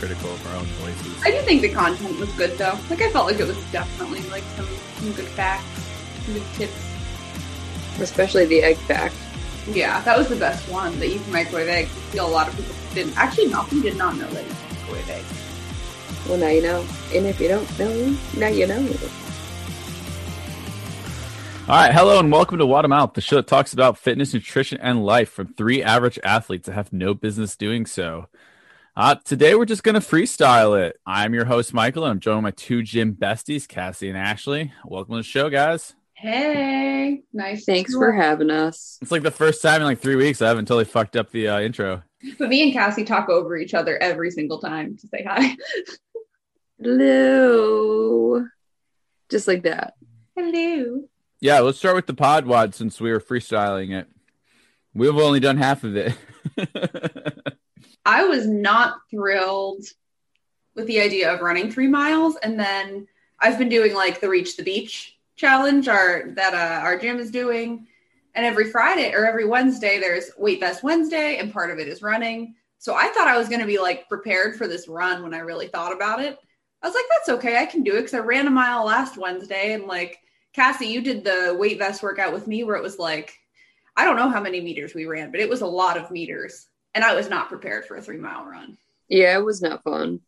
critical of our own voices. I do think the content was good though. Like I felt like it was definitely like some, some good facts, some good tips. Especially the egg fact. Yeah, that was the best one that you can microwave eggs. I feel a lot of people didn't. Actually, Malcolm did not know that you can microwave eggs. Well, now you know. And if you don't know, now you know. All right, hello and welcome to Water Mouth, the show that talks about fitness, nutrition, and life from three average athletes that have no business doing so. Uh, today we're just gonna freestyle it. I'm your host Michael, and I'm joined by my two gym besties, Cassie and Ashley. Welcome to the show, guys. Hey, nice. Thanks to- for having us. It's like the first time in like three weeks I haven't totally fucked up the uh, intro. But me and Cassie talk over each other every single time to say hi. Hello. Just like that. Hello. Yeah, let's start with the pod WOD since we were freestyling it. We've only done half of it. I was not thrilled with the idea of running three miles, and then I've been doing like the Reach the Beach challenge, our that uh, our gym is doing, and every Friday or every Wednesday there's Weight Vest Wednesday, and part of it is running. So I thought I was going to be like prepared for this run when I really thought about it. I was like, that's okay, I can do it because I ran a mile last Wednesday, and like Cassie, you did the weight vest workout with me where it was like, I don't know how many meters we ran, but it was a lot of meters. And I was not prepared for a three mile run. Yeah, it was not fun.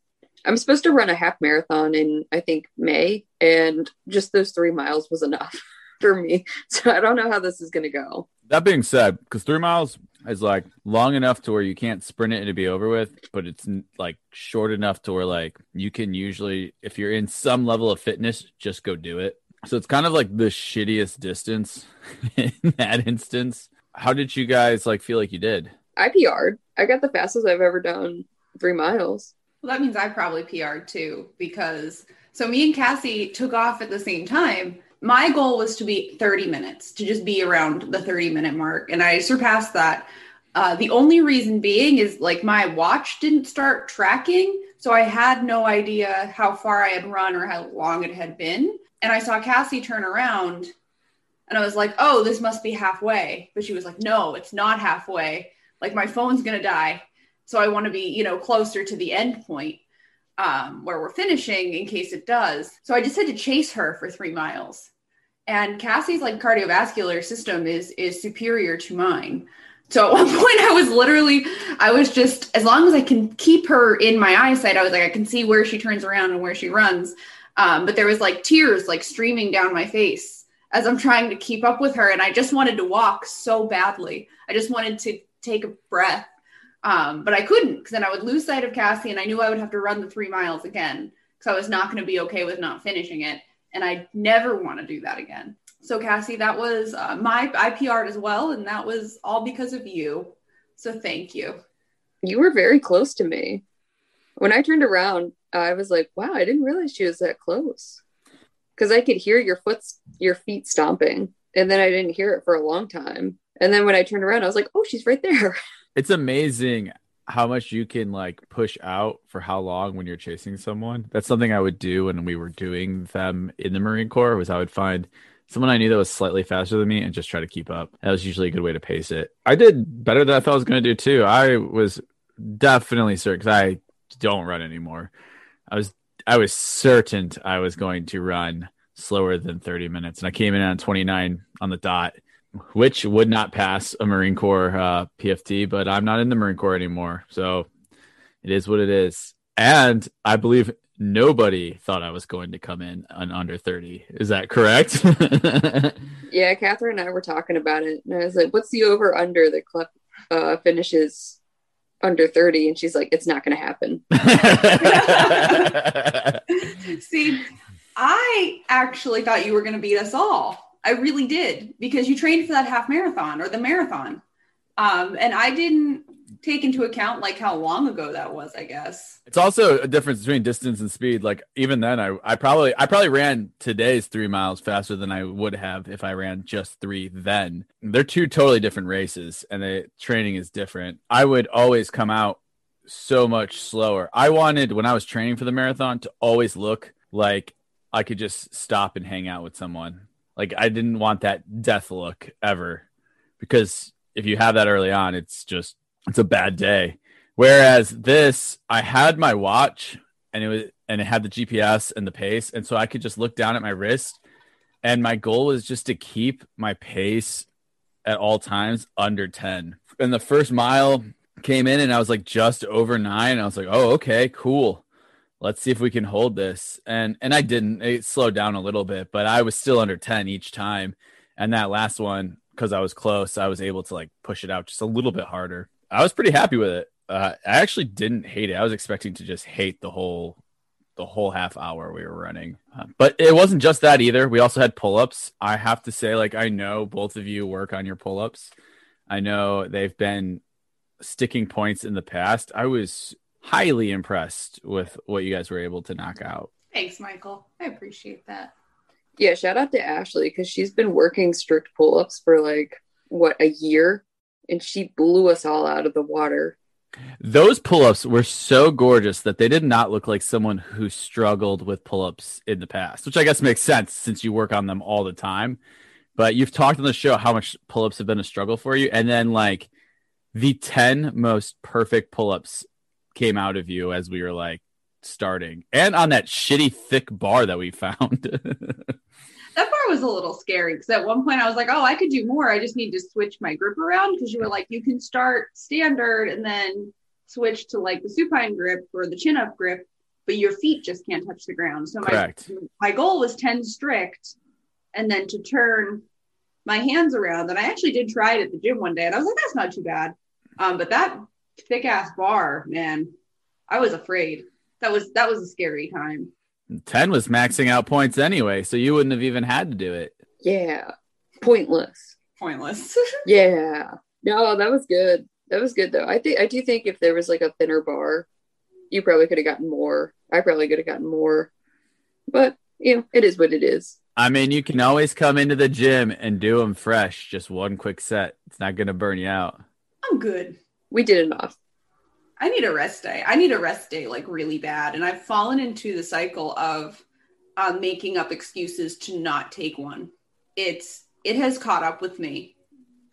I'm supposed to run a half marathon in, I think, May, and just those three miles was enough for me. So I don't know how this is going to go. that being said, because three miles is like long enough to where you can't sprint it and to be over with, but it's like short enough to where like you can usually, if you're in some level of fitness, just go do it. So it's kind of like the shittiest distance in that instance. How did you guys like feel like you did? I PR'd. I got the fastest I've ever done three miles. Well, that means I probably PR'd too, because so me and Cassie took off at the same time. My goal was to be 30 minutes, to just be around the 30 minute mark. And I surpassed that. Uh, the only reason being is like my watch didn't start tracking. So I had no idea how far I had run or how long it had been. And I saw Cassie turn around and I was like, oh, this must be halfway. But she was like, no, it's not halfway. Like my phone's going to die. So I want to be, you know, closer to the end point um, where we're finishing in case it does. So I just had to chase her for three miles. And Cassie's like cardiovascular system is is superior to mine. So at one point I was literally I was just as long as I can keep her in my eyesight, I was like I can see where she turns around and where she runs. Um, but there was like tears like streaming down my face as I'm trying to keep up with her, and I just wanted to walk so badly. I just wanted to take a breath, um, but I couldn't because then I would lose sight of Cassie, and I knew I would have to run the three miles again because I was not going to be okay with not finishing it, and I never want to do that again. So Cassie, that was uh, my IPR as well, and that was all because of you. So thank you. You were very close to me. When I turned around, I was like, wow, I didn't realize she was that close. Because I could hear your foot, your feet stomping. And then I didn't hear it for a long time. And then when I turned around, I was like, oh, she's right there. It's amazing how much you can like push out for how long when you're chasing someone. That's something I would do when we were doing them in the Marine Corps was I would find someone I knew that was slightly faster than me and just try to keep up. That was usually a good way to pace it. I did better than I thought I was going to do too. I was definitely certain because I don't run anymore. I was I was certain I was going to run slower than 30 minutes, and I came in on 29 on the dot, which would not pass a Marine Corps uh, PFT. But I'm not in the Marine Corps anymore, so it is what it is. And I believe nobody thought I was going to come in on under 30. Is that correct? yeah, Catherine and I were talking about it. And I was like, what's the over under that Clef uh, finishes under 30? And she's like, it's not going to happen. See, I actually thought you were going to beat us all. I really did because you trained for that half marathon or the marathon. Um, and I didn't take into account like how long ago that was, I guess. It's also a difference between distance and speed. Like even then, I I probably I probably ran today's three miles faster than I would have if I ran just three then. They're two totally different races, and the training is different. I would always come out so much slower. I wanted when I was training for the marathon to always look like I could just stop and hang out with someone. Like I didn't want that death look ever, because if you have that early on, it's just it's a bad day. Whereas this, I had my watch and it was and it had the GPS and the pace, and so I could just look down at my wrist. And my goal was just to keep my pace at all times under 10. And the first mile came in and I was like just over nine. I was like, oh, okay, cool. Let's see if we can hold this. And and I didn't. It slowed down a little bit, but I was still under 10 each time. And that last one, because I was close, I was able to like push it out just a little bit harder. I was pretty happy with it. Uh, I actually didn't hate it. I was expecting to just hate the whole the whole half hour we were running. Uh, but it wasn't just that either. We also had pull ups. I have to say, like, I know both of you work on your pull ups. I know they've been sticking points in the past. I was highly impressed with what you guys were able to knock out. Thanks, Michael. I appreciate that. Yeah, shout out to Ashley because she's been working strict pull ups for like, what, a year? And she blew us all out of the water those pull-ups were so gorgeous that they did not look like someone who struggled with pull-ups in the past, which I guess makes sense since you work on them all the time. But you've talked on the show how much pull-ups have been a struggle for you, and then like the 10 most perfect pull-ups came out of you as we were like starting and on that shitty thick bar that we found. that bar was a little scary because at one point I was like, oh, I could do more. I just need to switch my grip around because you were like, you can start standard and then switch to like the supine grip or the chin up grip, but your feet just can't touch the ground. So my, my goal was 10 strict and then to turn my hands around. And I actually did try it at the gym one day and I was like, that's not too bad. Um, but that thick ass bar, man, I was afraid. That was that was a scary time. 10 was maxing out points anyway, so you wouldn't have even had to do it. Yeah. Pointless. Pointless. yeah. No, that was good. That was good though. I think I do think if there was like a thinner bar, you probably could have gotten more. I probably could have gotten more. But, you know, it is what it is. I mean, you can always come into the gym and do them fresh, just one quick set. It's not going to burn you out. I'm good. We did enough. I need a rest day. I need a rest day like really bad. And I've fallen into the cycle of uh, making up excuses to not take one. It's it has caught up with me.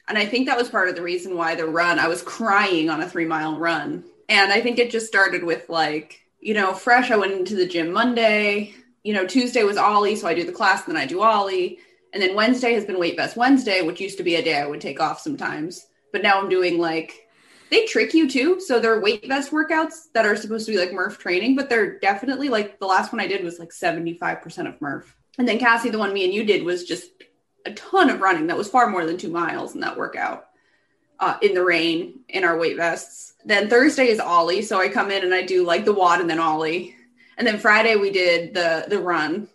And I think that was part of the reason why the run, I was crying on a three mile run. And I think it just started with like, you know, fresh. I went into the gym Monday. You know, Tuesday was Oly, so I do the class, and then I do Oly. And then Wednesday has been Weight Vest Wednesday, which used to be a day I would take off sometimes. But now I'm doing like they trick you too. So they're weight vest workouts that are supposed to be like Murph training, but they're definitely like the last one I did was like 75% of Murph. And then Cassie, the one me and you did was just a ton of running. That was far more than two miles in that workout uh, in the rain in our weight vests. Then Thursday is Oly. So I come in and I do like the WOD and then Oly. And then Friday we did the the run.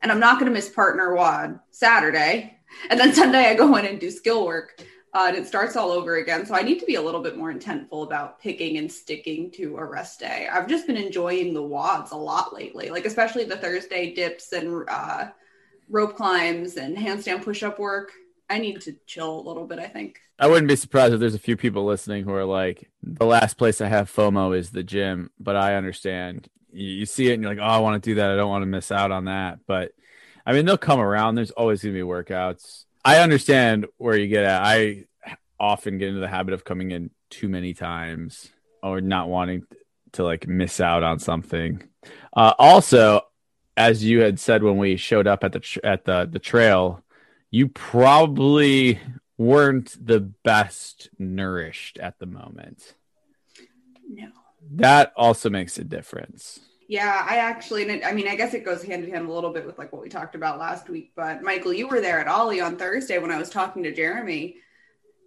And I'm not going to miss partner WOD Saturday. And then Sunday I go in and do skill work uh, and it starts all over again. So I need to be a little bit more intentful about picking and sticking to a rest day. I've just been enjoying the WODs a lot lately, like especially the Thursday dips and uh, rope climbs and handstand push up work. I need to chill a little bit, I think. I wouldn't be surprised if there's a few people listening who are like, the last place I have FOMO is the gym, but I understand. You see it and you're like, oh, I want to do that. I don't want to miss out on that. But I mean, they'll come around. There's always going to be workouts I understand where you get at. I often get into the habit of coming in too many times or not wanting to like miss out on something. Uh, also, as you had said when we showed up at the tr- at the the trail, you probably weren't the best nourished at the moment. No. That also makes a difference. Yeah, I actually, I mean, I guess it goes hand in hand a little bit with like what we talked about last week. But Michael, you were there at Oly on Thursday when I was talking to Jeremy,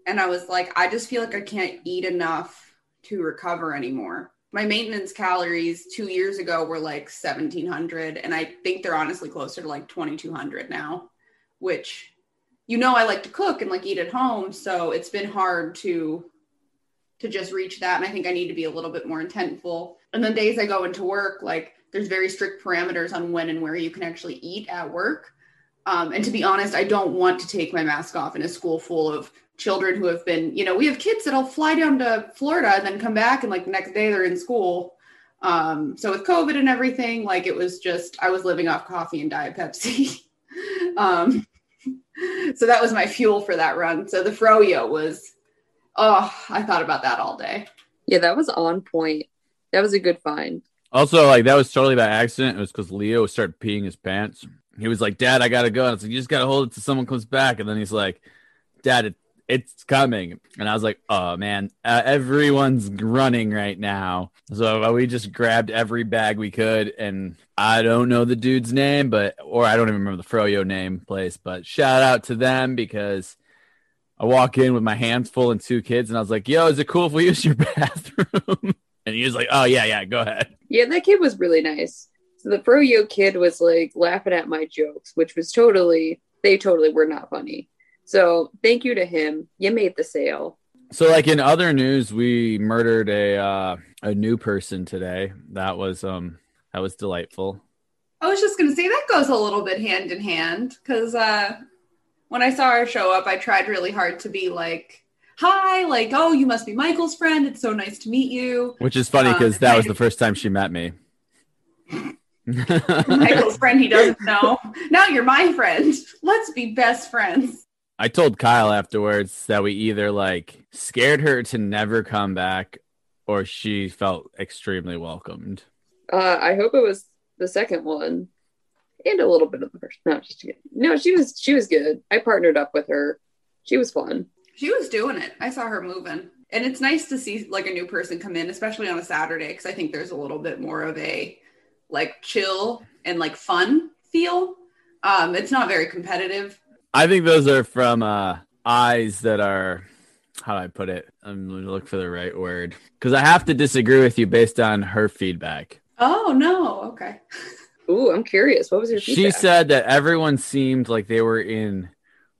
and I was like, I just feel like I can't eat enough to recover anymore. My maintenance calories two years ago were like 1700, and I think they're honestly closer to like 2200 now, which you know, I like to cook and like eat at home. So it's been hard to to just reach that. And I think I need to be a little bit more intentful. And then days I go into work, like there's very strict parameters on when and where you can actually eat at work. Um, and to be honest, I don't want to take my mask off in a school full of children who have been, you know, we have kids that'll fly down to Florida and then come back and like the next day they're in school. Um, so with COVID and everything, like it was just, I was living off coffee and Diet Pepsi. um, so that was my fuel for that run. So the froyo was Oh, I thought about that all day. Yeah, that was on point. That was a good find. Also, like that was totally by accident. It was because Leo started peeing his pants. He was like, "Dad, I gotta go." And I was like, "You just gotta hold it till someone comes back." And then he's like, "Dad, it, it's coming." And I was like, "Oh man, uh, everyone's running right now." So uh, we just grabbed every bag we could, and I don't know the dude's name, but or I don't even remember the Froyo name place. But shout out to them because I walk in with my hands full and two kids, and I was like, "Yo, is it cool if we use your bathroom?" And he was like, "Oh yeah, yeah, go ahead." Yeah, that kid was really nice. So the Froyo kid was like laughing at my jokes, which was totally they totally were not funny. So thank you to him. You made the sale. So, like in other news, we murdered a uh, a new person today. That was um that was delightful. I was just gonna say that goes a little bit hand in hand because uh, when I saw her show up, I tried really hard to be like, "Hi, like, oh, you must be Michael's friend. It's so nice to meet you." Which is funny because Um, that was the first time she met me. Michael's friend he doesn't know. Now you're my friend. Let's be best friends. I told Kyle afterwards that we either like scared her to never come back or she felt extremely welcomed. Uh, I hope it was the second one, and a little bit of the first. No, just kidding. no. She was she was good. I partnered up with her. She was fun. She was doing it. I saw her moving. And it's nice to see like a new person come in, especially on a Saturday, because I think there's a little bit more of a like chill and like fun feel. Um, it's not very competitive. I think those are from uh, eyes that are, how do I put it? I'm going to look for the right word because I have to disagree with you based on her feedback. Oh no, okay. Ooh, I'm curious. What was your She said that everyone seemed like they were in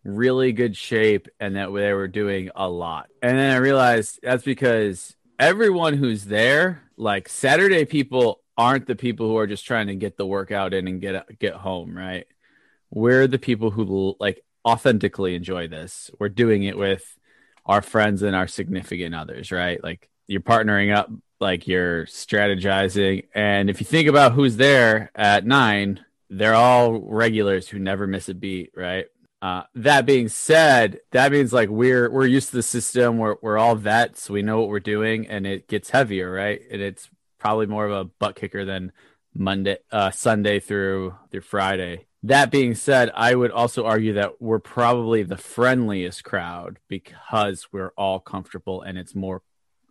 really good shape and that they were doing a lot. And then I realized that's because everyone who's there, like Saturday people aren't the people who are just trying to get the workout in and get get home, right? We're the people who like authentically enjoy this. We're doing it with our friends and our significant others, right? Like you're partnering up, like you're strategizing. And if you think about who's there at nine, they're all regulars who never miss a beat, right? Uh, that being said, that means like we're we're used to the system. We're we're all vets. We know what we're doing, and it gets heavier, right? And it's probably more of a butt kicker than Monday, uh, Sunday through through Friday. That being said, I would also argue that we're probably the friendliest crowd because we're all comfortable, and it's more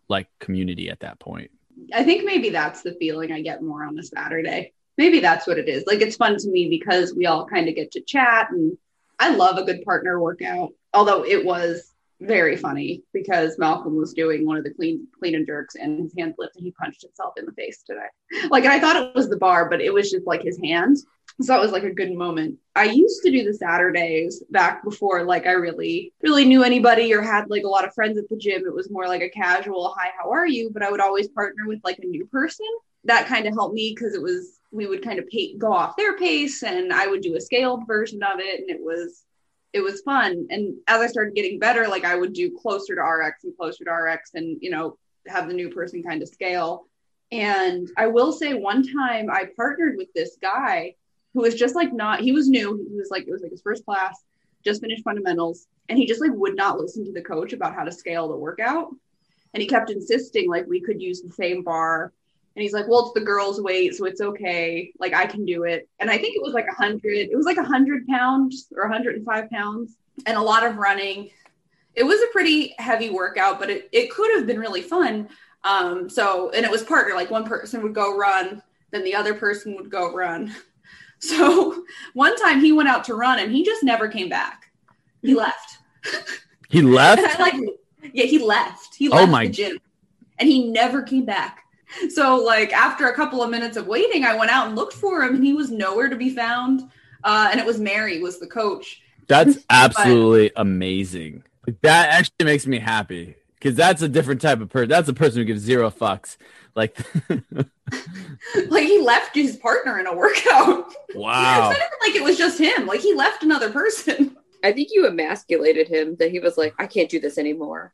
like community at that point. I think maybe that's the feeling I get more on a Saturday. Maybe that's what it is. Like it's fun to me because we all kind of get to chat and I love a good partner workout. Although it was very funny because Malcolm was doing one of the clean clean and jerks and his hand and he punched himself in the face today. Like and I thought it was the bar, but it was just like his hand. So that was like a good moment. I used to do the Saturdays back before like I really really knew anybody or had like a lot of friends at the gym. It was more like a casual hi, how are you? But I would always partner with like a new person. That kind of helped me because it was we would kind of pay, go off their pace and I would do a scaled version of it and it was it was fun. And as I started getting better, like I would do closer to RX and closer to RX and you know have the new person kind of scale. And I will say one time I partnered with this guy who was just like not he was new he was like it was like his first class just finished fundamentals and he just like would not listen to the coach about how to scale the workout and he kept insisting like we could use the same bar and he's like well it's the girls weight so it's okay like i can do it and i think it was like a 100 it was like a 100 pounds or 105 pounds and a lot of running it was a pretty heavy workout but it, it could have been really fun um so and it was partner like one person would go run then the other person would go run so one time he went out to run and he just never came back. He left. He left. I like yeah, he left. He Oh left my- the gym. And he never came back. So like after a couple of minutes of waiting, I went out and looked for him and he was nowhere to be found. Uh, and it was Mary was the coach. That's absolutely amazing. That actually makes me happy because that's a different type of person. That's a person who gives zero fucks. Like, Like he left his partner in a workout. wow. It's not even like it was just him. Like he left another person. I think you emasculated him that he was like, I can't do this anymore.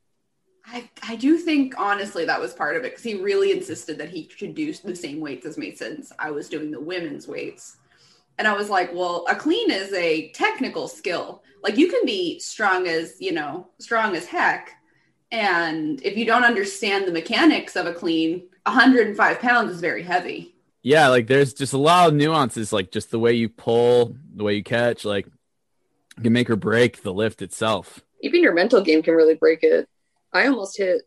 I, I do think honestly that was part of it because he really insisted that he should do the same weights as me since I was doing the women's weights. And I was like, well, a clean is a technical skill. Like you can be strong as, you know, strong as heck And if you don't understand the mechanics of a clean, 105 pounds is very heavy. Yeah, like there's just a lot of nuances, like just the way you pull, the way you catch, like you can make or break the lift itself. Even your mental game can really break it. I almost hit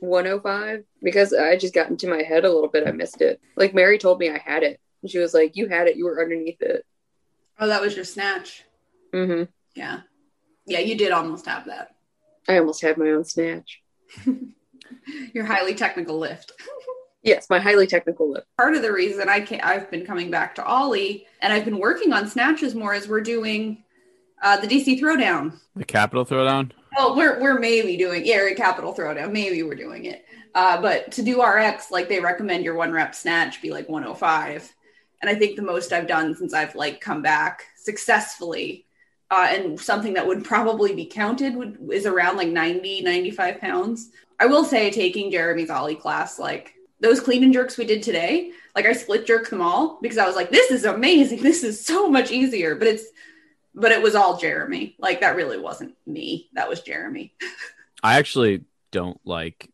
105 because I just got into my head a little bit. I missed it. Like Mary told me I had it. And she was like, You had it, you were underneath it. Oh, that was your snatch. Mm-hmm. Yeah. Yeah, you did almost have that. I almost had my own snatch. Your highly technical lift. Yes, my highly technical lift. Part of the reason I can't, I've been coming back to Oly and I've been working on snatches more as we're doing uh, the DC throwdown. The capital throwdown. Well, we're we're maybe doing yeah, capital throwdown. Maybe we're doing it. Uh, but to do RX, like they recommend your one rep snatch be like 105. And I think the most I've done since I've like come back successfully uh, and something that would probably be counted would, is around like 90, 95 pounds. I will say taking Jeremy's Oly class, like those clean and jerks we did today, like I split jerked them all because I was like, this is amazing. This is so much easier. But it's but it was all Jeremy. Like that really wasn't me. That was Jeremy. I actually don't like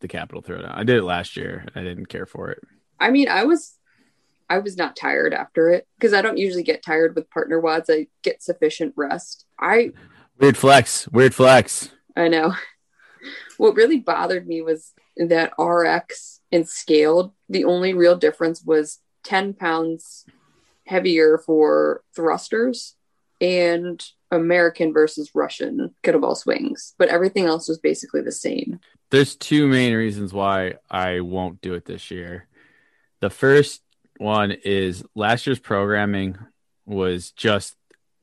the capital throwdown. I did it last year. I didn't care for it. I mean, I was I was not tired after it because I don't usually get tired with partner WODs. I get sufficient rest. I weird flex, weird flex. I know. What really bothered me was that RX and scaled. The only real difference was 10 pounds heavier for thrusters and American versus Russian kettlebell swings, but everything else was basically the same. There's two main reasons why I won't do it this year. The first one is last year's programming was just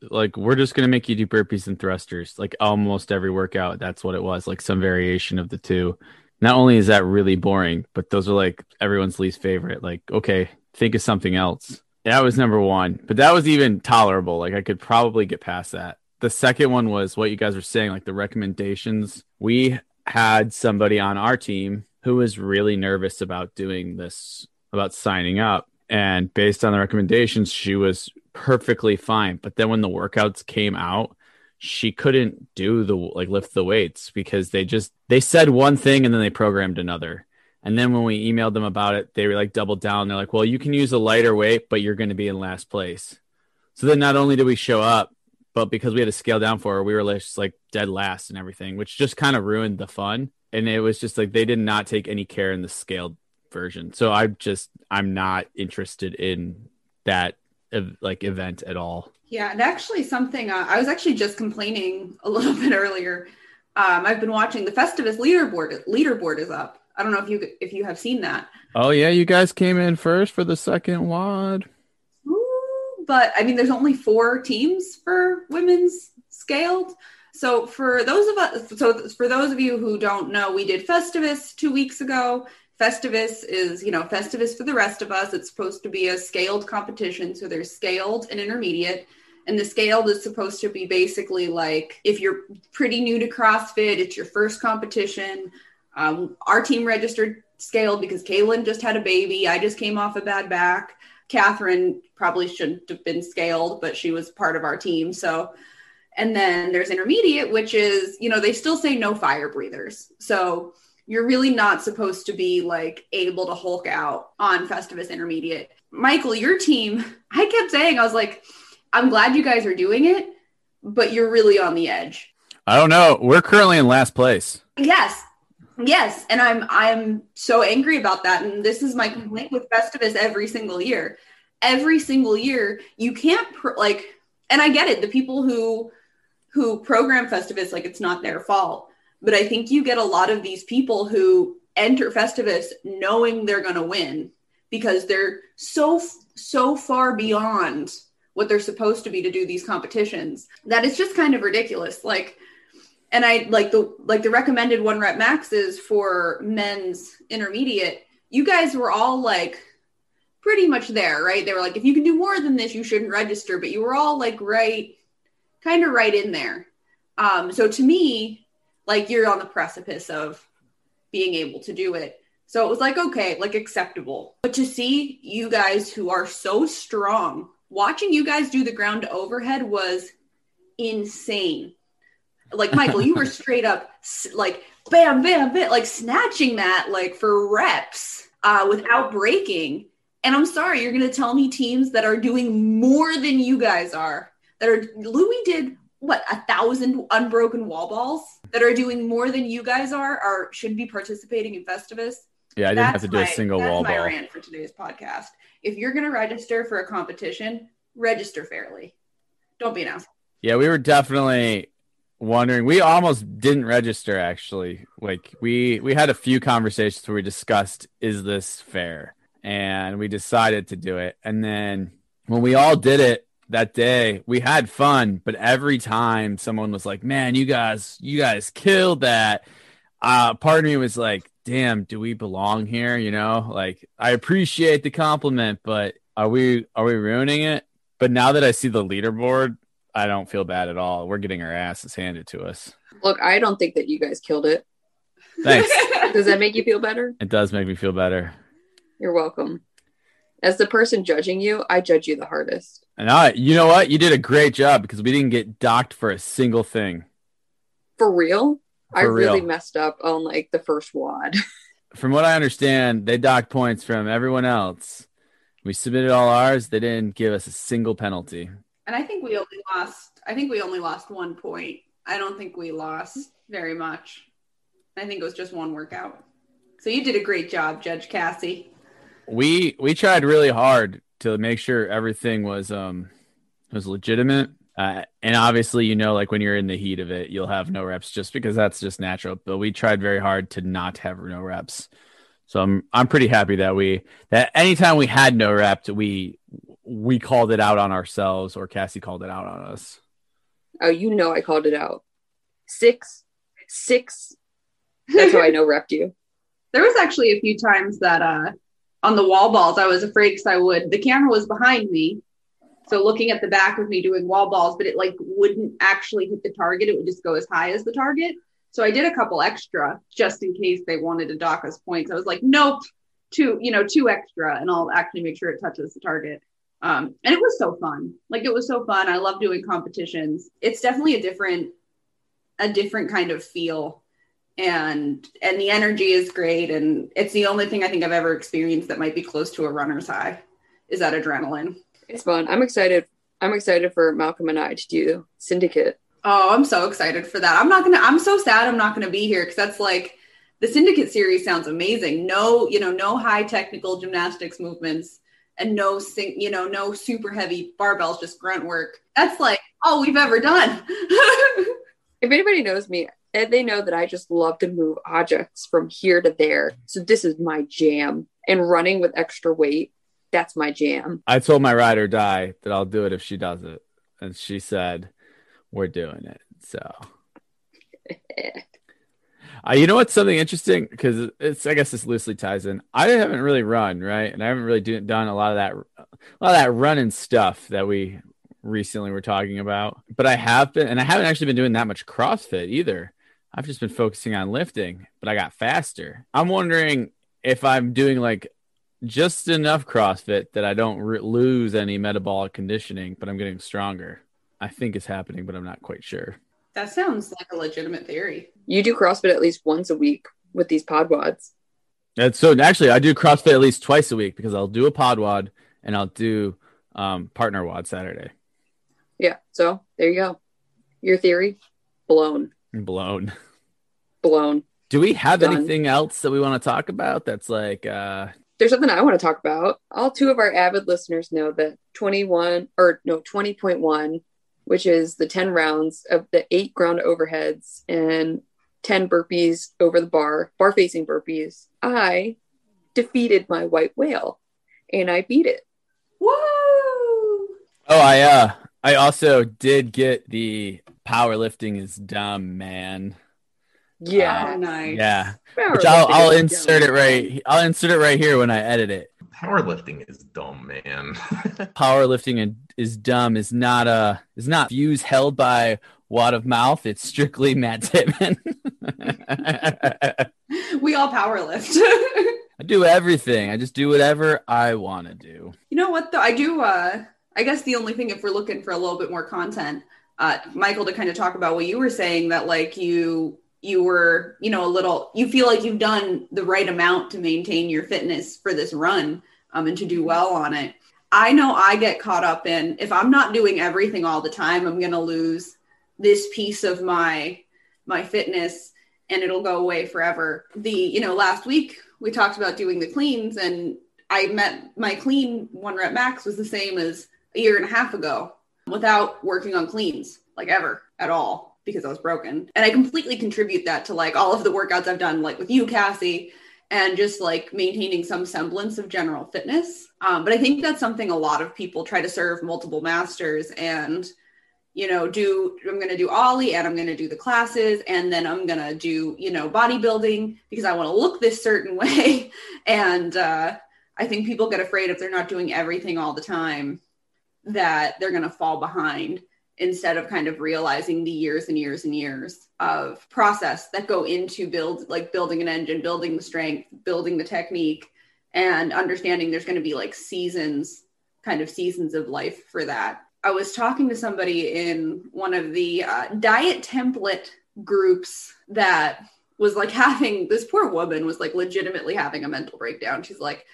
like we're just going to make you do burpees and thrusters like almost every workout that's what it was like some variation of the two not only is that really boring but those are like everyone's least favorite like okay think of something else that was number one but that was even tolerable. Like i could probably get past that. The second one was what you guys were saying like the recommendations. We had somebody on our team who was really nervous about doing this about signing up. And based on the recommendations she was perfectly fine. But then when the workouts came out she couldn't do the like lift the weights because they just they said one thing and then they programmed another and then when we emailed them about it they were like doubled down they're like well you can use a lighter weight but you're going to be in last place so then not only did we show up but because we had to scale down for her we were just like dead last and everything which just kind of ruined the fun and it was just like they did not take any care in the scaled version. So I'm just I'm not interested in that like event at all. Yeah, and actually something uh, I was actually just complaining a little bit earlier. Um, I've been watching the Festivus leaderboard. Leaderboard is up. I don't know if you if you have seen that. Oh yeah, you guys came in first for the second WOD. Ooh, but I mean, there's only four teams for women's scaled. So for those of us, so for those of you who don't know, we did Festivus two weeks ago. Festivus is, you know, Festivus for the rest of us. It's supposed to be a scaled competition. So there's scaled and intermediate. And the scaled is supposed to be basically like if you're pretty new to CrossFit, it's your first competition. Um, our team registered scaled because Kaylin just had a baby. I just came off a bad back. Catherine probably shouldn't have been scaled, but she was part of our team. So, and then there's intermediate, which is, you know, they still say no fire breathers. So you're really not supposed to be like able to hulk out on Festivus Intermediate. Michael, your team, I kept saying, I was like, I'm glad you guys are doing it, but you're really on the edge. I don't know. We're currently in last place. Yes. Yes, and I'm I'm so angry about that and this is my mm-hmm. complaint with Festivus every single year. Every single year, you can't pr- like and I get it, the people who who program Festivus like it's not their fault but I think you get a lot of these people who enter Festivus knowing they're going to win because they're so so far beyond what they're supposed to be to do these competitions that it's just kind of ridiculous. Like and I like the like the recommended one rep maxes for men's intermediate. You guys were all like pretty much there, right? They were like, if you can do more than this, you shouldn't register, but you were all like right, kind of right in there. Um, so to me, like you're on the precipice of being able to do it. So it was like, okay, like acceptable. But to see you guys who are so strong, watching you guys do the ground overhead was insane. Like Michael, you were straight up like bam, bam, bam, like snatching that like for reps uh, without breaking. And I'm sorry, you're going to tell me teams that are doing more than you guys are that are Louis did what a thousand unbroken wall balls that are doing more than you guys are are should be participating in Festivus. Yeah, I didn't that's have to do my, a single that's wall my ball. rant for today's podcast. If you're going to register for a competition, register fairly. Don't be an asshole. Yeah, we were definitely wondering. We almost didn't register actually. Like we we had a few conversations where we discussed is this fair? And we decided to do it. And then when we all did it that day, we had fun, but every time someone was like, "Man, you guys you guys killed that." Uh part of me was like, "Damn, do we belong here?" You know? Like I appreciate the compliment, but are we are we ruining it? But now that I see the leaderboard, I don't feel bad at all. We're getting our asses handed to us. Look, I don't think that you guys killed it. Thanks. Does that make you feel better? It does make me feel better. You're welcome. As the person judging you, I judge you the hardest. And I, you know what? You did a great job because we didn't get docked for a single thing. For real? For I really messed up on like the first WOD. From what I understand, they docked points from everyone else. We submitted all ours. They didn't give us a single penalty. And I think we only lost. I think we only lost one point. I don't think we lost very much. I think it was just one workout. So you did a great job, Judge Cassie. We we tried really hard to make sure everything was um was legitimate. Uh, and obviously, you know, like when you're in the heat of it, you'll have no reps just because that's just natural. But we tried very hard to not have no reps. So I'm I'm pretty happy that we that anytime we had no reps, we we called it out on ourselves or Cassie called it out on us. Oh, you know I called it out. Six, six. That's how I know repped you. There was actually a few times that uh on the wall balls, I was afraid because I would the camera was behind me. So looking at the back of me doing wall balls, but it like wouldn't actually hit the target. It would just go as high as the target. So I did a couple extra just in case they wanted to dock us points. I was like, nope, two, you know, two extra, and I'll actually make sure it touches the target. Um, and it was so fun. Like it was so fun. I love doing competitions. It's definitely a different, a different kind of feel, and and the energy is great. And it's the only thing I think I've ever experienced that might be close to a runner's high, is that adrenaline. It's fun. I'm excited. I'm excited for Malcolm and I to do Syndicate. Oh, I'm so excited for that. I'm not gonna. I'm so sad I'm not gonna be here because that's like the syndicate series sounds amazing. No, you know, no high technical gymnastics movements and no sing, you know, no super heavy barbells, just grunt work. That's like all we've ever done. If anybody knows me, eh, they know that I just love to move objects from here to there. So this is my jam. And running with extra weight, that's my jam. I told my ride or die that I'll do it if she does it, and she said, "We're doing it." So, uh, you know what's something interesting because it's I guess this loosely ties in. I haven't really run right, and I haven't really do, done a lot of that, a lot of that running stuff that we recently were talking about. But I have been, and I haven't actually been doing that much CrossFit either. I've just been focusing on lifting, but I got faster. I'm wondering if I'm doing like just enough CrossFit that I don't re- lose any metabolic conditioning, but I'm getting stronger. I think it's happening, but I'm not quite sure. That sounds like a legitimate theory. You do CrossFit at least once a week with these pod WODs. And so actually, I do CrossFit at least twice a week because I'll do a pod WOD and I'll do um, partner WOD Saturday. Yeah. So there you go. Your theory blown. Blown. Blown. Do we have Done. anything else that we want to talk about? That's like, uh, There's something I want to talk about. All two of our avid listeners know that 21 or no 20.1, which is the 10 rounds of the eight ground overheads and 10 burpees over the bar, bar facing burpees. I defeated my white whale and I beat it. Woo! oh, I uh, I also did get the powerlifting is dumb, man. Yeah. Oh, nice. Yeah, which I'll, I'll insert it right. I'll insert it right here when I edit it. Powerlifting is dumb, man. Powerlifting and- is dumb is not a is not views held by word of mouth. It's strictly Matt Tittman. We all power lift. I do everything. I just do whatever I want to do. You know what though? I do uh I guess the only thing if we're looking for a little bit more content, uh Michael to kind of talk about what you were saying that like you you were, you know, a little, you feel like you've done the right amount to maintain your fitness for this run um, and to do well on it. I know I get caught up in if I'm not doing everything all the time, I'm going to lose this piece of my my fitness and it'll go away forever. The, you know, last week we talked about doing the cleans and I met my clean one rep max was the same as a year and a half ago without working on cleans like ever at all because I was broken. And I completely contribute that to like all of the workouts I've done, like with you, Cassie, and just like maintaining some semblance of general fitness. Um, but I think that's something a lot of people try to serve multiple masters and you know do i'm going to do oly and i'm going to do the classes and then i'm going to do you know bodybuilding because i want to look this certain way and uh, i think people get afraid if they're not doing everything all the time that they're going to fall behind instead of kind of realizing the years and years and years of process that go into build like building an engine building the strength building the technique and understanding there's going to be like seasons kind of seasons of life for that. I was talking to somebody in one of the uh, diet template groups that was like having this poor woman was like legitimately having a mental breakdown. She's like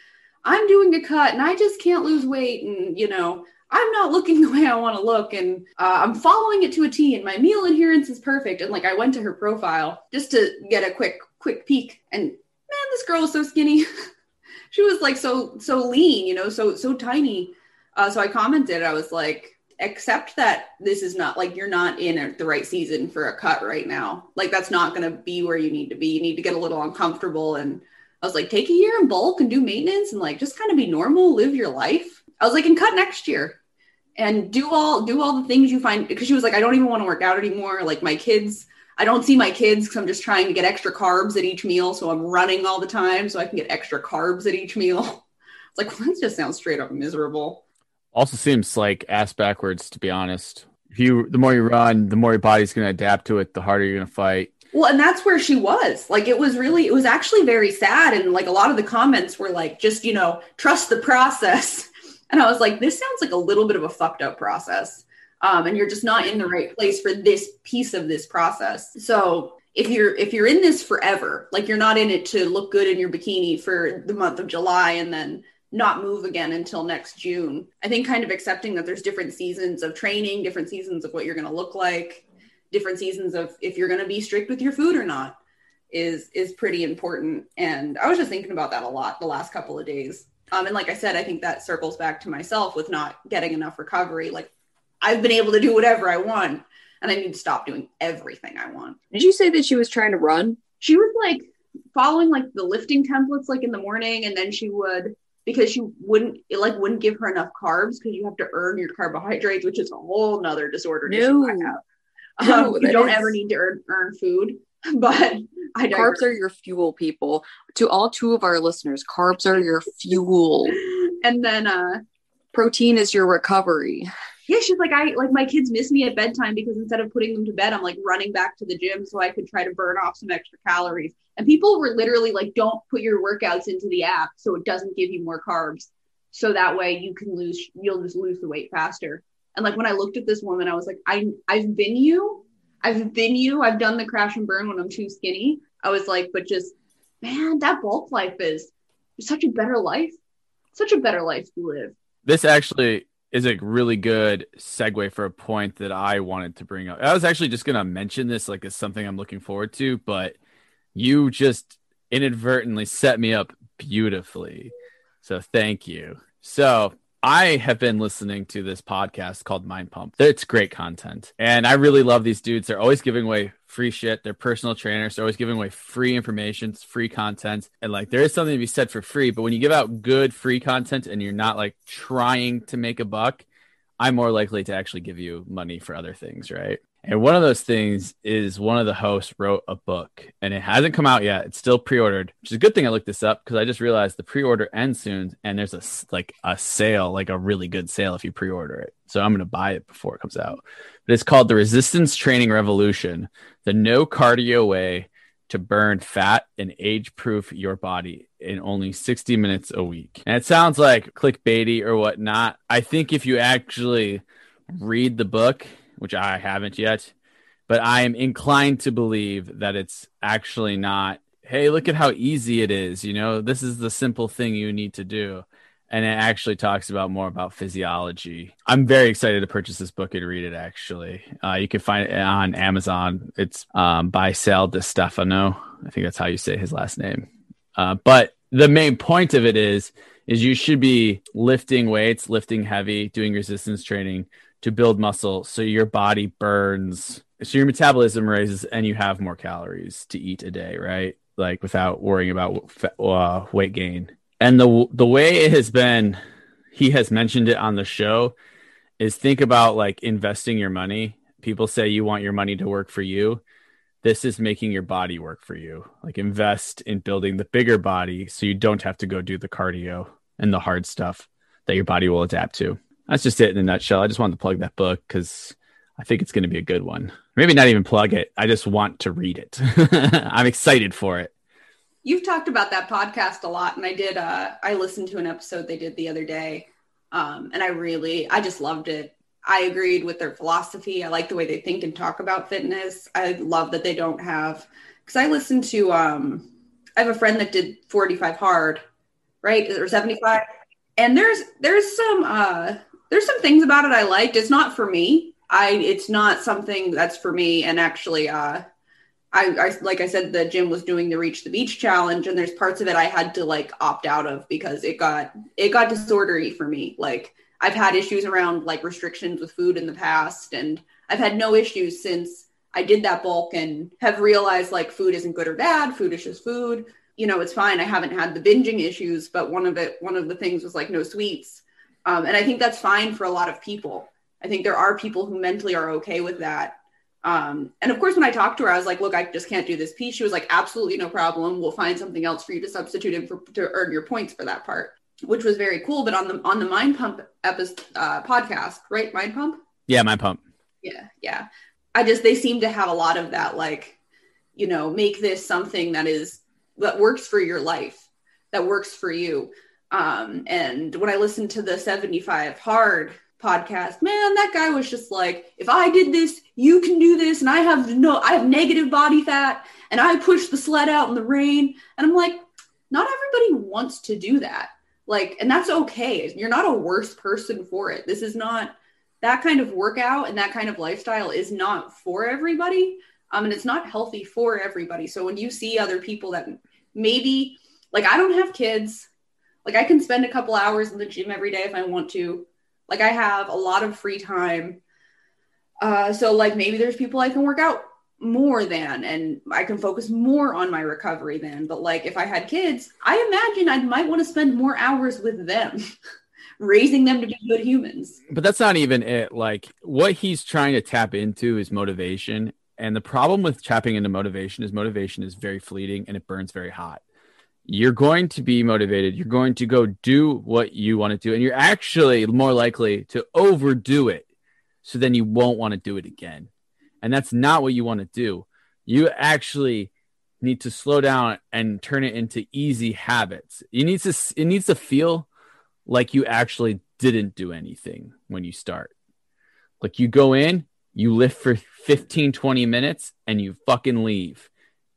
i'm doing a cut and i just can't lose weight and you know I'm not looking the way I want to look, and uh, I'm following it to a T, and my meal adherence is perfect. And like, I went to her profile just to get a quick, quick peek, and man, this girl is so skinny. she was like so, so lean, you know, so, so tiny. Uh, so I commented, I was like, accept that this is not like you're not in a, the right season for a cut right now. Like, that's not going to be where you need to be. You need to get a little uncomfortable. And I was like, take a year in bulk and do maintenance and like just kind of be normal, live your life. I was like, and cut next year and do all do all the things you find because she was like i don't even want to work out anymore. Like my kids i don't see my kids because i'm just trying to get extra carbs at each meal so i'm running all the time so i can get extra carbs at each meal. It's like well, that just sounds straight up miserable. Also seems like ass backwards to be honest. If you the more you run the more your body's going to adapt to it the harder you're going to fight. Well and that's where she was. Like it was really it was actually very sad and like a lot of the comments were like just you know trust the process and I was like, this sounds like a little bit of a fucked up process. Um, and you're just not in the right place for this piece of this process. So if you're if you're in this forever, like you're not in it to look good in your bikini for the month of July and then not move again until next June. I think kind of accepting that there's different seasons of training, different seasons of what you're going to look like, different seasons of if you're going to be strict with your food or not is is pretty important. And I was just thinking about that a lot the last couple of days. Um, and like I said, I think that circles back to myself with not getting enough recovery. Like I've been able to do whatever I want, and I need to stop doing everything I want. Did you say that she was trying to run? She was like following like the lifting templates, like in the morning, and then she would because she wouldn't it like wouldn't give her enough carbs because you have to earn your carbohydrates, which is a whole nother disorder. No, um, you don't is... ever need to earn earn food, but I carbs are your fuel, people. To all two of our listeners, carbs are your fuel. and then uh protein is your recovery. Yeah, she's like, I like my kids miss me at bedtime because instead of putting them to bed, I'm like running back to the gym so I could try to burn off some extra calories. And people were literally like, don't put your workouts into the app so it doesn't give you more carbs. So that way you can lose, you'll just lose the weight faster. And like when I looked at this woman, I was like, I I've been you I've been you. I've done the crash and burn when I'm too skinny. I was like, but just man, that bulk life is such a better life. Such a better life to live. This actually is a really good segue for a point that I wanted to bring up. I was actually just gonna mention this like as something I'm looking forward to, but you just inadvertently set me up beautifully. So thank you. So I have been listening to this podcast called Mind Pump. It's great content. And I really love these dudes. They're always giving away free shit. They're personal trainers. They're always giving away free information, free content. And like there is something to be said for free, but when you give out good free content and you're not like trying to make a buck, I'm more likely to actually give you money for other things, right? And one of those things is one of the hosts wrote a book and it hasn't come out yet. It's still pre-ordered, which is a good thing I looked this up because I just realized the pre-order ends soon and there's a like a sale, like a really good sale if you pre-order it. So I'm going to buy it before it comes out. But it's called The Resistance Training Revolution, the no cardio way to burn fat and age proof your body in only 60 minutes a week. And it sounds like clickbaity or whatnot. I think if you actually read the book which I haven't yet, but I am inclined to believe that it's actually not. Hey, look at how easy it is. You know, this is the simple thing you need to do. And it actually talks about more about physiology. I'm very excited to purchase this book and read it. Actually, uh, you can find it on Amazon. It's um, by Sal Di Stefano. I think that's how you say his last name. Uh, but the main point of it is is you should be lifting weights, lifting heavy, doing resistance training to build muscle so your body burns so your metabolism raises and you have more calories to eat a day, right? Like without worrying about uh, weight gain. And the the way it has been he has mentioned it on the show is think about like investing your money. People say you want your money to work for you this is making your body work for you. Like invest in building the bigger body so you don't have to go do the cardio and the hard stuff that your body will adapt to. That's just it in a nutshell. I just wanted to plug that book because I think it's going to be a good one. Maybe not even plug it. I just want to read it. I'm excited for it. You've talked about that podcast a lot, and I did. Uh, I listened to an episode they did the other day, um, and I really, I just loved it. I agreed with their philosophy. I like the way they think and talk about fitness. I love that they don't have because I listened to um I have a friend that did 45 hard, right? Or 75. And there's there's some uh there's some things about it I liked. It's not for me. I it's not something that's for me. And actually uh I, I like I said, the gym was doing the reach the beach challenge, and there's parts of it I had to like opt out of because it got it got disordery for me. Like I've had issues around like restrictions with food in the past, and I've had no issues since I did that bulk and have realized like food isn't good or bad. Food is just food. You know, it's fine. I haven't had the binging issues, but one of it, one of the things was like no sweets. Um, and I think that's fine for a lot of people. I think there are people who mentally are okay with that. Um, and of course, when I talked to her, I was like, look, I just can't do this piece. She was like, absolutely no problem. We'll find something else for you to substitute in for, to earn your points for that part which was very cool. But on the on the Mind Pump episode uh, podcast, right? Mind Pump. Yeah, Mind Pump. Yeah, yeah. I just they seem to have a lot of that, like, you know, make this something that is that works for your life, that works for you. Um, and when I listened to the 75 Hard podcast, man, that guy was just like, if I did this, you can do this, and I have no, I have negative body fat, and I push the sled out in the rain, and I'm like, not everybody wants to do that like, and that's okay. You're not a worse person for it. This is not that kind of workout and that kind of lifestyle is not for everybody. Um, and it's not healthy for everybody. So when you see other people that maybe, like, I don't have kids, like, I can spend a couple hours in the gym every day if I want to. Like, I have a lot of free time. Uh, so, like, maybe there's people I can work out more than and I can focus more on my recovery than. But like if I had kids, I imagine I might want to spend more hours with them, raising them to be good humans. But that's not even it. Like what he's trying to tap into is motivation. And the problem with tapping into motivation is motivation is very fleeting and it burns very hot. You're going to be motivated. You're going to go do what you want to do. And you're actually more likely to overdo it. So then you won't want to do it again and that's not what you want to do. You actually need to slow down and turn it into easy habits. You need to it needs to feel like you actually didn't do anything when you start. Like you go in, you lift for 15 20 minutes and you fucking leave.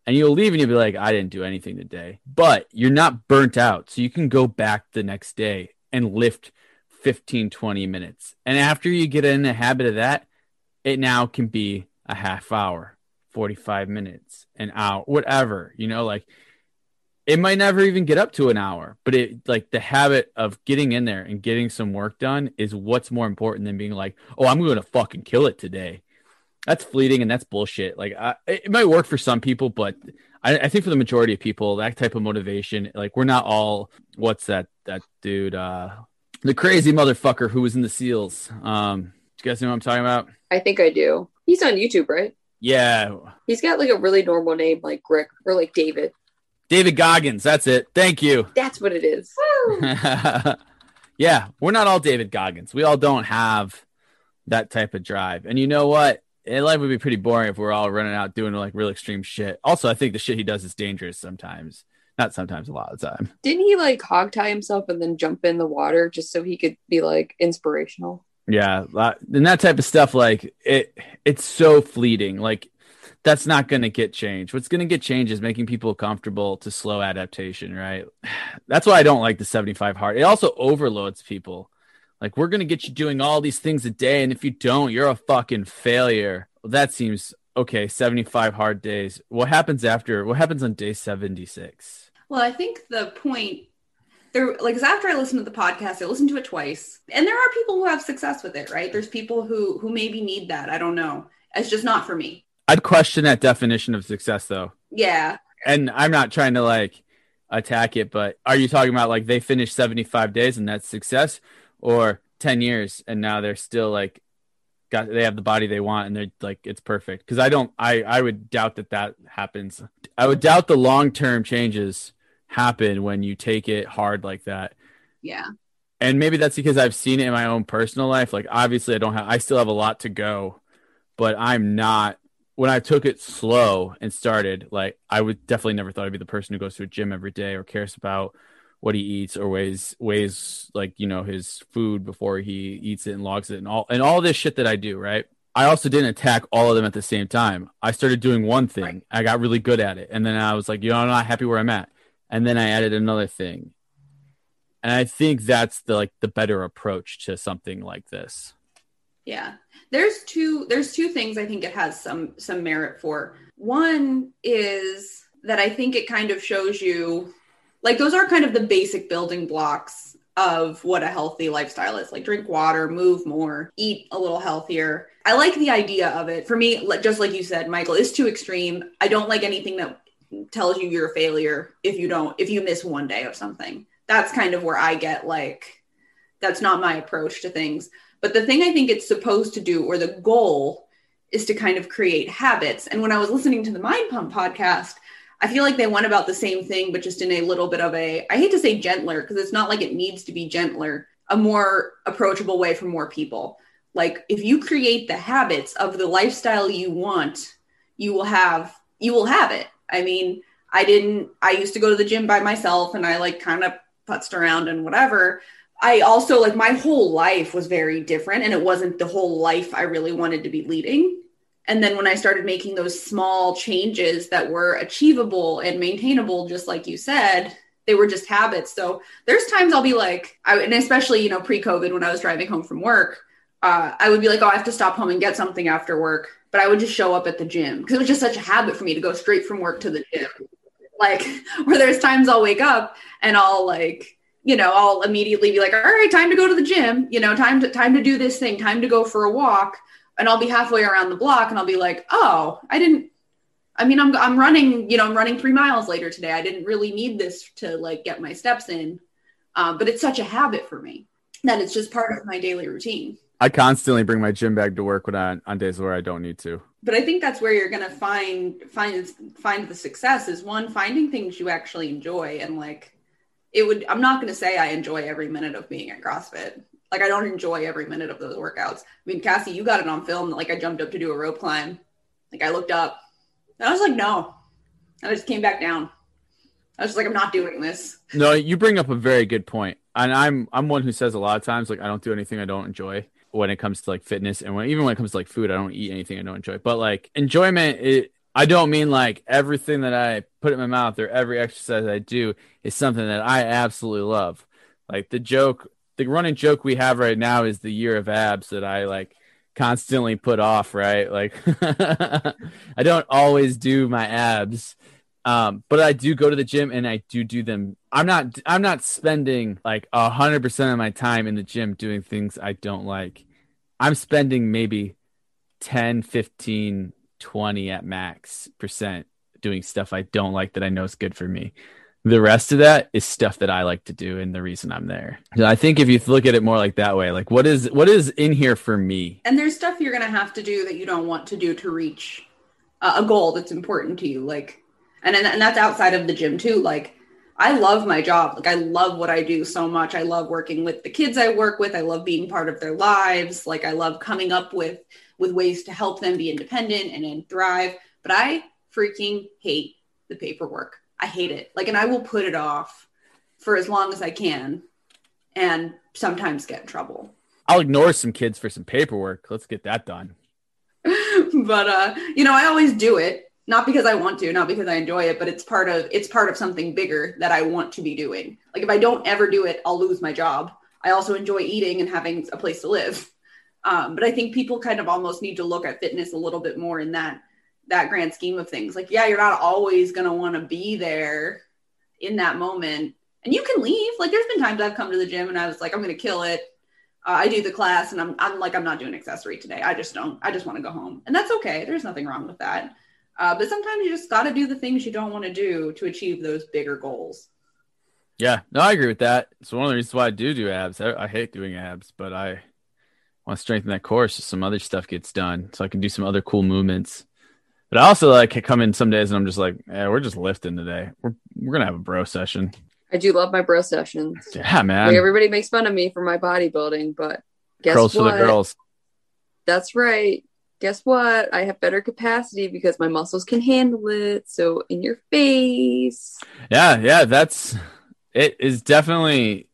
And you'll leave and you'll be like, I didn't do anything today. But you're not burnt out. So you can go back the next day and lift 15 20 minutes. And after you get in the habit of that, it now can be a half hour, 45 minutes, an hour, whatever, you know, like it might never even get up to an hour, but it like the habit of getting in there and getting some work done is what's more important than being like, oh, I'm going to fucking kill it today. That's fleeting and that's bullshit. Like, I, it might work for some people, but I, I, think for the majority of people, that type of motivation, like, we're not all what's that that dude, uh, the crazy motherfucker who was in the SEALs. Um, you guys know what I'm talking about? I think I do. He's on YouTube, right? Yeah. He's got like a really normal name like Rick or like David. David Goggins. That's it. Thank you. That's what it is. yeah, we're not all David Goggins. We all don't have that type of drive. And you know what? Life would be pretty boring if we're all running out doing like real extreme shit. Also, I think the shit he does is dangerous sometimes. Not sometimes, a lot of the time. Didn't he like hog tie himself and then jump in the water just so he could be like inspirational? Yeah, and that type of stuff, like it, it's so fleeting. Like that's not going to get changed. What's going to get changed is making people comfortable to slow adaptation, right? That's why I don't like the 75 hard. It also overloads people. Like we're going to get you doing all these things a day, and if you don't, you're a fucking failure. Well, that seems okay. 75 hard days. What happens after? What happens on day 76? Well, I think the point there, like, 'cause after I listened to the podcast, I listened to it twice, and there are people who have success with it, right? There's people who who maybe need that. I don't know. It's just not for me. I'd question that definition of success, though. Yeah, and I'm not trying to like attack it, but are you talking about like they finished 75 days and that's success or 10 years and now they're still like got they have the body they want and they're like it's perfect because I don't I I would doubt that that happens. I would doubt the long-term changes happen when you take it hard like that. yeah, And maybe that's because I've seen it in my own personal life. Like obviously I don't have I still have a lot to go, but I'm not when I took it slow and started, like I would definitely never thought I'd be the person who goes to a gym every day or cares about what he eats or weighs weighs like you know his food before he eats it and logs it and all and all this shit that I do, right? I also didn't attack all of them at the same time. I started doing one thing. Right. I got really good at it. And then I was like, you know, I'm not happy where I'm at. And then I added another thing. And I think that's the like the better approach to something like this. yeah. There's two. There's two things I think it has some some merit for. One is that I think it kind of shows you, like those are kind of the basic building blocks of what a healthy lifestyle is. Like drink water, move more, eat a little healthier. I like the idea of it. For me, just like you said, Michael, it's too extreme. I don't like anything that tells you you're a failure if you don't if you miss one day of something. That's kind of where I get like that's not my approach to things. But the thing I think it's supposed to do, or the goal, is to kind of create habits. And when I was listening to the Mind Pump podcast, I feel like they went about the same thing, but just in a little bit of a, I hate to say gentler, because it's not like it needs to be gentler, a more approachable way for more people. Like if you create the habits of the lifestyle you want, you will have, you will have it. I mean, I didn't, I used to go to the gym by myself and I like kind of putzed around and whatever. I also like my whole life was very different and it wasn't the whole life I really wanted to be leading. And then when I started making those small changes that were achievable and maintainable, just like you said, they were just habits. So there's times I'll be like, I, and especially, you know, pre COVID when I was driving home from work, uh, I would be like, oh, I have to stop home and get something after work. But I would just show up at the gym because it was just such a habit for me to go straight from work to the gym. Like, where there's times I'll wake up and I'll like, you know, I'll immediately be like, all right, time to go to the gym, you know, time to time to do this thing, time to go for a walk. And I'll be halfway around the block and I'll be like, oh, I didn't I mean, I'm I'm running, you know, I'm running three miles later today. I didn't really need this to like get my steps in. Um, but it's such a habit for me that it's just part of my daily routine. I constantly bring my gym bag to work when I on days where I don't need to. But I think that's where you're gonna find find find the success is one finding things you actually enjoy and like it would I'm not gonna say I enjoy every minute of being at CrossFit. Like I don't enjoy every minute of those workouts. I mean, Cassie, you got it on film. Like I jumped up to do a rope climb. Like I looked up. And I was like, no. And I just came back down. I was just like, I'm not doing this. No, you bring up a very good point. And I'm I'm one who says a lot of times like I don't do anything I don't enjoy when it comes to like fitness and when even when it comes to like food, I don't eat anything I don't enjoy. But like enjoyment it I don't mean like everything that I put in my mouth or every exercise I do is something that I absolutely love. Like the joke, the running joke we have right now is the year of abs that I like constantly put off, right? Like I don't always do my abs. Um, but I do go to the gym and I do do them. I'm not I'm not spending like a hundred percent of my time in the gym doing things I don't like. I'm spending maybe 10, 15, 20 at max percent doing stuff I don't like that I know is good for me. The rest of that is stuff that I like to do and the reason I'm there. I think if you look at it more like that way, like what is what is in here for me? And there's stuff you're gonna have to do that you don't want to do to reach a goal that's important to you. Like, and and that's outside of the gym too. Like, I love my job. Like, I love what I do so much. I love working with the kids I work with. I love being part of their lives. Like, I love coming up with with ways to help them be independent and, and thrive. But I freaking hate the paperwork. I hate it. Like, and I will put it off for as long as I can, and sometimes get in trouble. I'll ignore some kids for some paperwork. Let's get that done. but uh, you know, I always do it not because I want to, not because I enjoy it, but it's part of it's part of something bigger that I want to be doing. Like if I don't ever do it, I'll lose my job. I also enjoy eating and having a place to live. Um, but I think people kind of almost need to look at fitness a little bit more in that that grand scheme of things. Like, yeah, you're not always gonna want to be there in that moment, and you can leave. Like, there's been times I've come to the gym and I was like, I'm gonna kill it. Uh, I do the class and I'm I'm like I'm not doing accessory today. I just don't. I just want to go home, and that's okay. There's nothing wrong with that. Uh, but sometimes you just got to do the things you don't want to do to achieve those bigger goals. Yeah, no, I agree with that. It's one of the reasons why I do do abs. I, I hate doing abs, but I want to strengthen that core so some other stuff gets done, so I can do some other cool movements. But I also like come in some days and I'm just like, yeah, we're just lifting today. We're we're gonna have a bro session. I do love my bro sessions. Yeah, man. Like everybody makes fun of me for my bodybuilding, but guess Curls what? for the girls. That's right. Guess what? I have better capacity because my muscles can handle it. So in your face. Yeah, yeah, that's it is definitely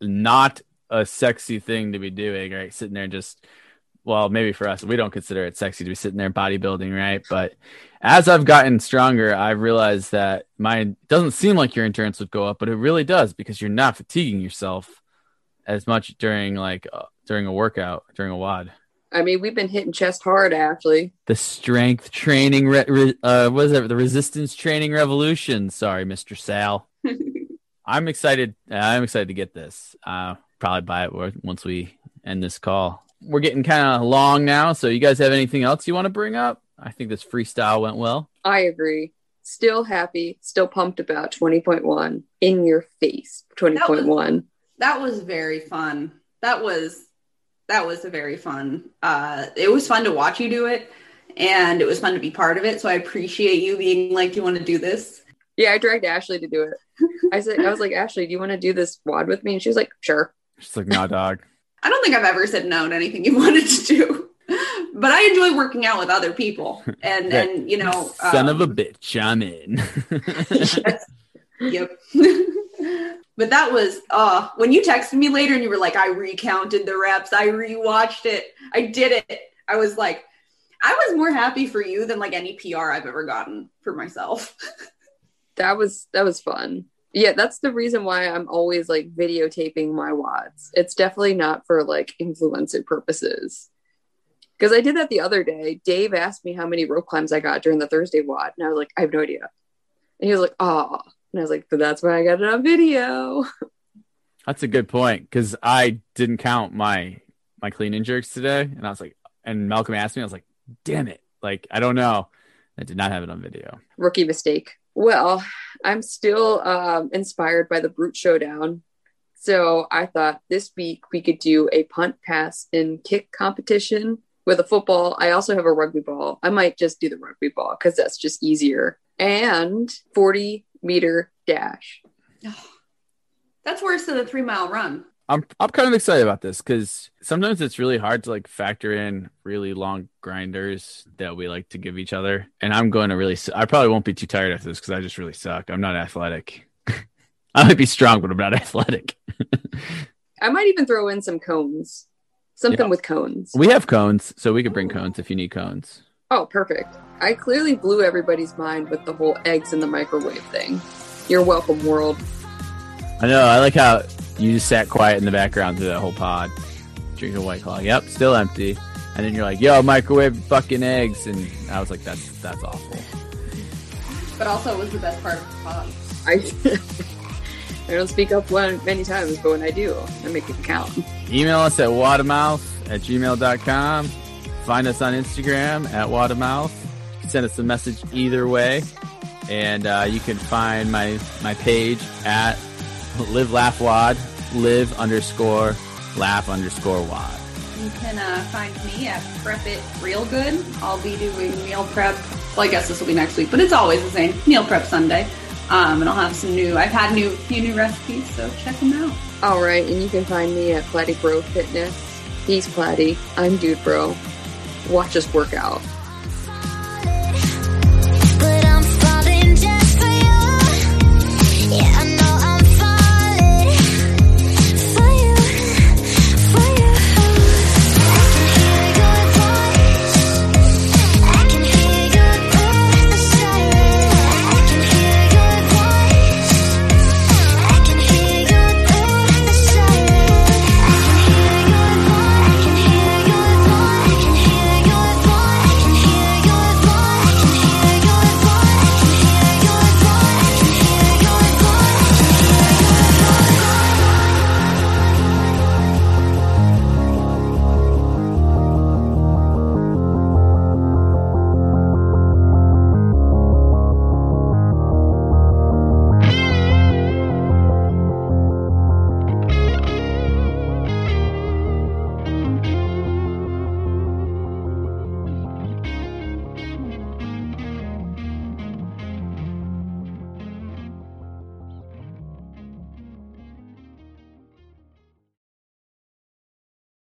not a sexy thing to be doing, right? Sitting there and just well, maybe for us, we don't consider it sexy to be sitting there bodybuilding, right? But as I've gotten stronger, I've realized that mine doesn't seem like your endurance would go up, but it really does because you're not fatiguing yourself as much during like uh, during a workout, during a WOD. I mean, we've been hitting chest hard, actually. The strength training, re- re- uh, what is it? The resistance training revolution. Sorry, Mr. Sal. I'm excited. I'm excited to get this. Uh, probably buy it once we end this call. We're getting kind of long now, so you guys have anything else you want to bring up? I think this freestyle went well. I agree. Still happy, still pumped about 20.1 in your face. 20.1. That was very fun. That was that was a very fun. Uh, it was fun to watch you do it, and it was fun to be part of it. So I appreciate you being like, "Do you want to do this?" Yeah, I dragged Ashley to do it. I said, I was like, Ashley, do you want to do this WOD with me? And she was like, sure. She's like, nah, dog. I don't think I've ever said no to anything you wanted to do, but I enjoy working out with other people, and Yeah. and you know, Son of a um, bitch, I'm in. Yep. but that was uh when you texted me later and you were like, I recounted the reps, I rewatched it, I did it. I was like, I was more happy for you than like any PR I've ever gotten for myself. That was that was fun. Yeah, that's the reason why I'm always like videotaping my WODs. It's definitely not for like influencer purposes. Because I did that the other day. Dave asked me how many rope climbs I got during the Thursday WOD, and I was like, I have no idea. And he was like, oh. And I was like, but that's why I got it on video. That's a good point because I didn't count my my clean and jerks today, and I was like, and Malcolm asked me, I was like, damn it, like I don't know. I did not have it on video. Rookie mistake. Well, I'm still um, inspired by the Brute Showdown. So I thought this week we could do a punt, pass, and kick competition with a football. I also have a rugby ball. I might just do the rugby ball because that's just easier. And 40 meter dash. That's worse than a three mile run. I'm I'm kind of excited about this because sometimes it's really hard to like factor in really long grinders that we like to give each other, and I'm going to really. su- I probably won't be too tired after this because I just really suck. I'm not athletic. I might be strong, but I'm not athletic. I might even throw in some cones. Something Yeah. with cones. we have cones, so we could bring cones if you need cones. Oh, perfect. I clearly blew everybody's mind with the whole eggs in the microwave thing. You're welcome, world. I know. I like how you just sat quiet in the background through that whole pod, drinking a white claw. Yep, still empty. And then you're like, "Yo, microwave fucking eggs," and I was like, "That's that's awful." But also it was the best part of the pod. I I don't speak up one many times, but when I do, I make it count. Email us at watermouth at gmail.com. Find us on Instagram at watermouth. Send us a message either way. And uh, you can find my, my page at live laugh WOD, live underscore laugh underscore WOD. You can uh, find me at Prep It Real Good. I'll be doing meal prep. Well, I guess this will be next week, but it's always the same. Meal prep Sunday. Um, and I'll have some new, I've had new few new recipes, so check them out. All right, and you can find me at Platty Bro Fitness. He's Platty. I'm Dude Bro. Watch us work out.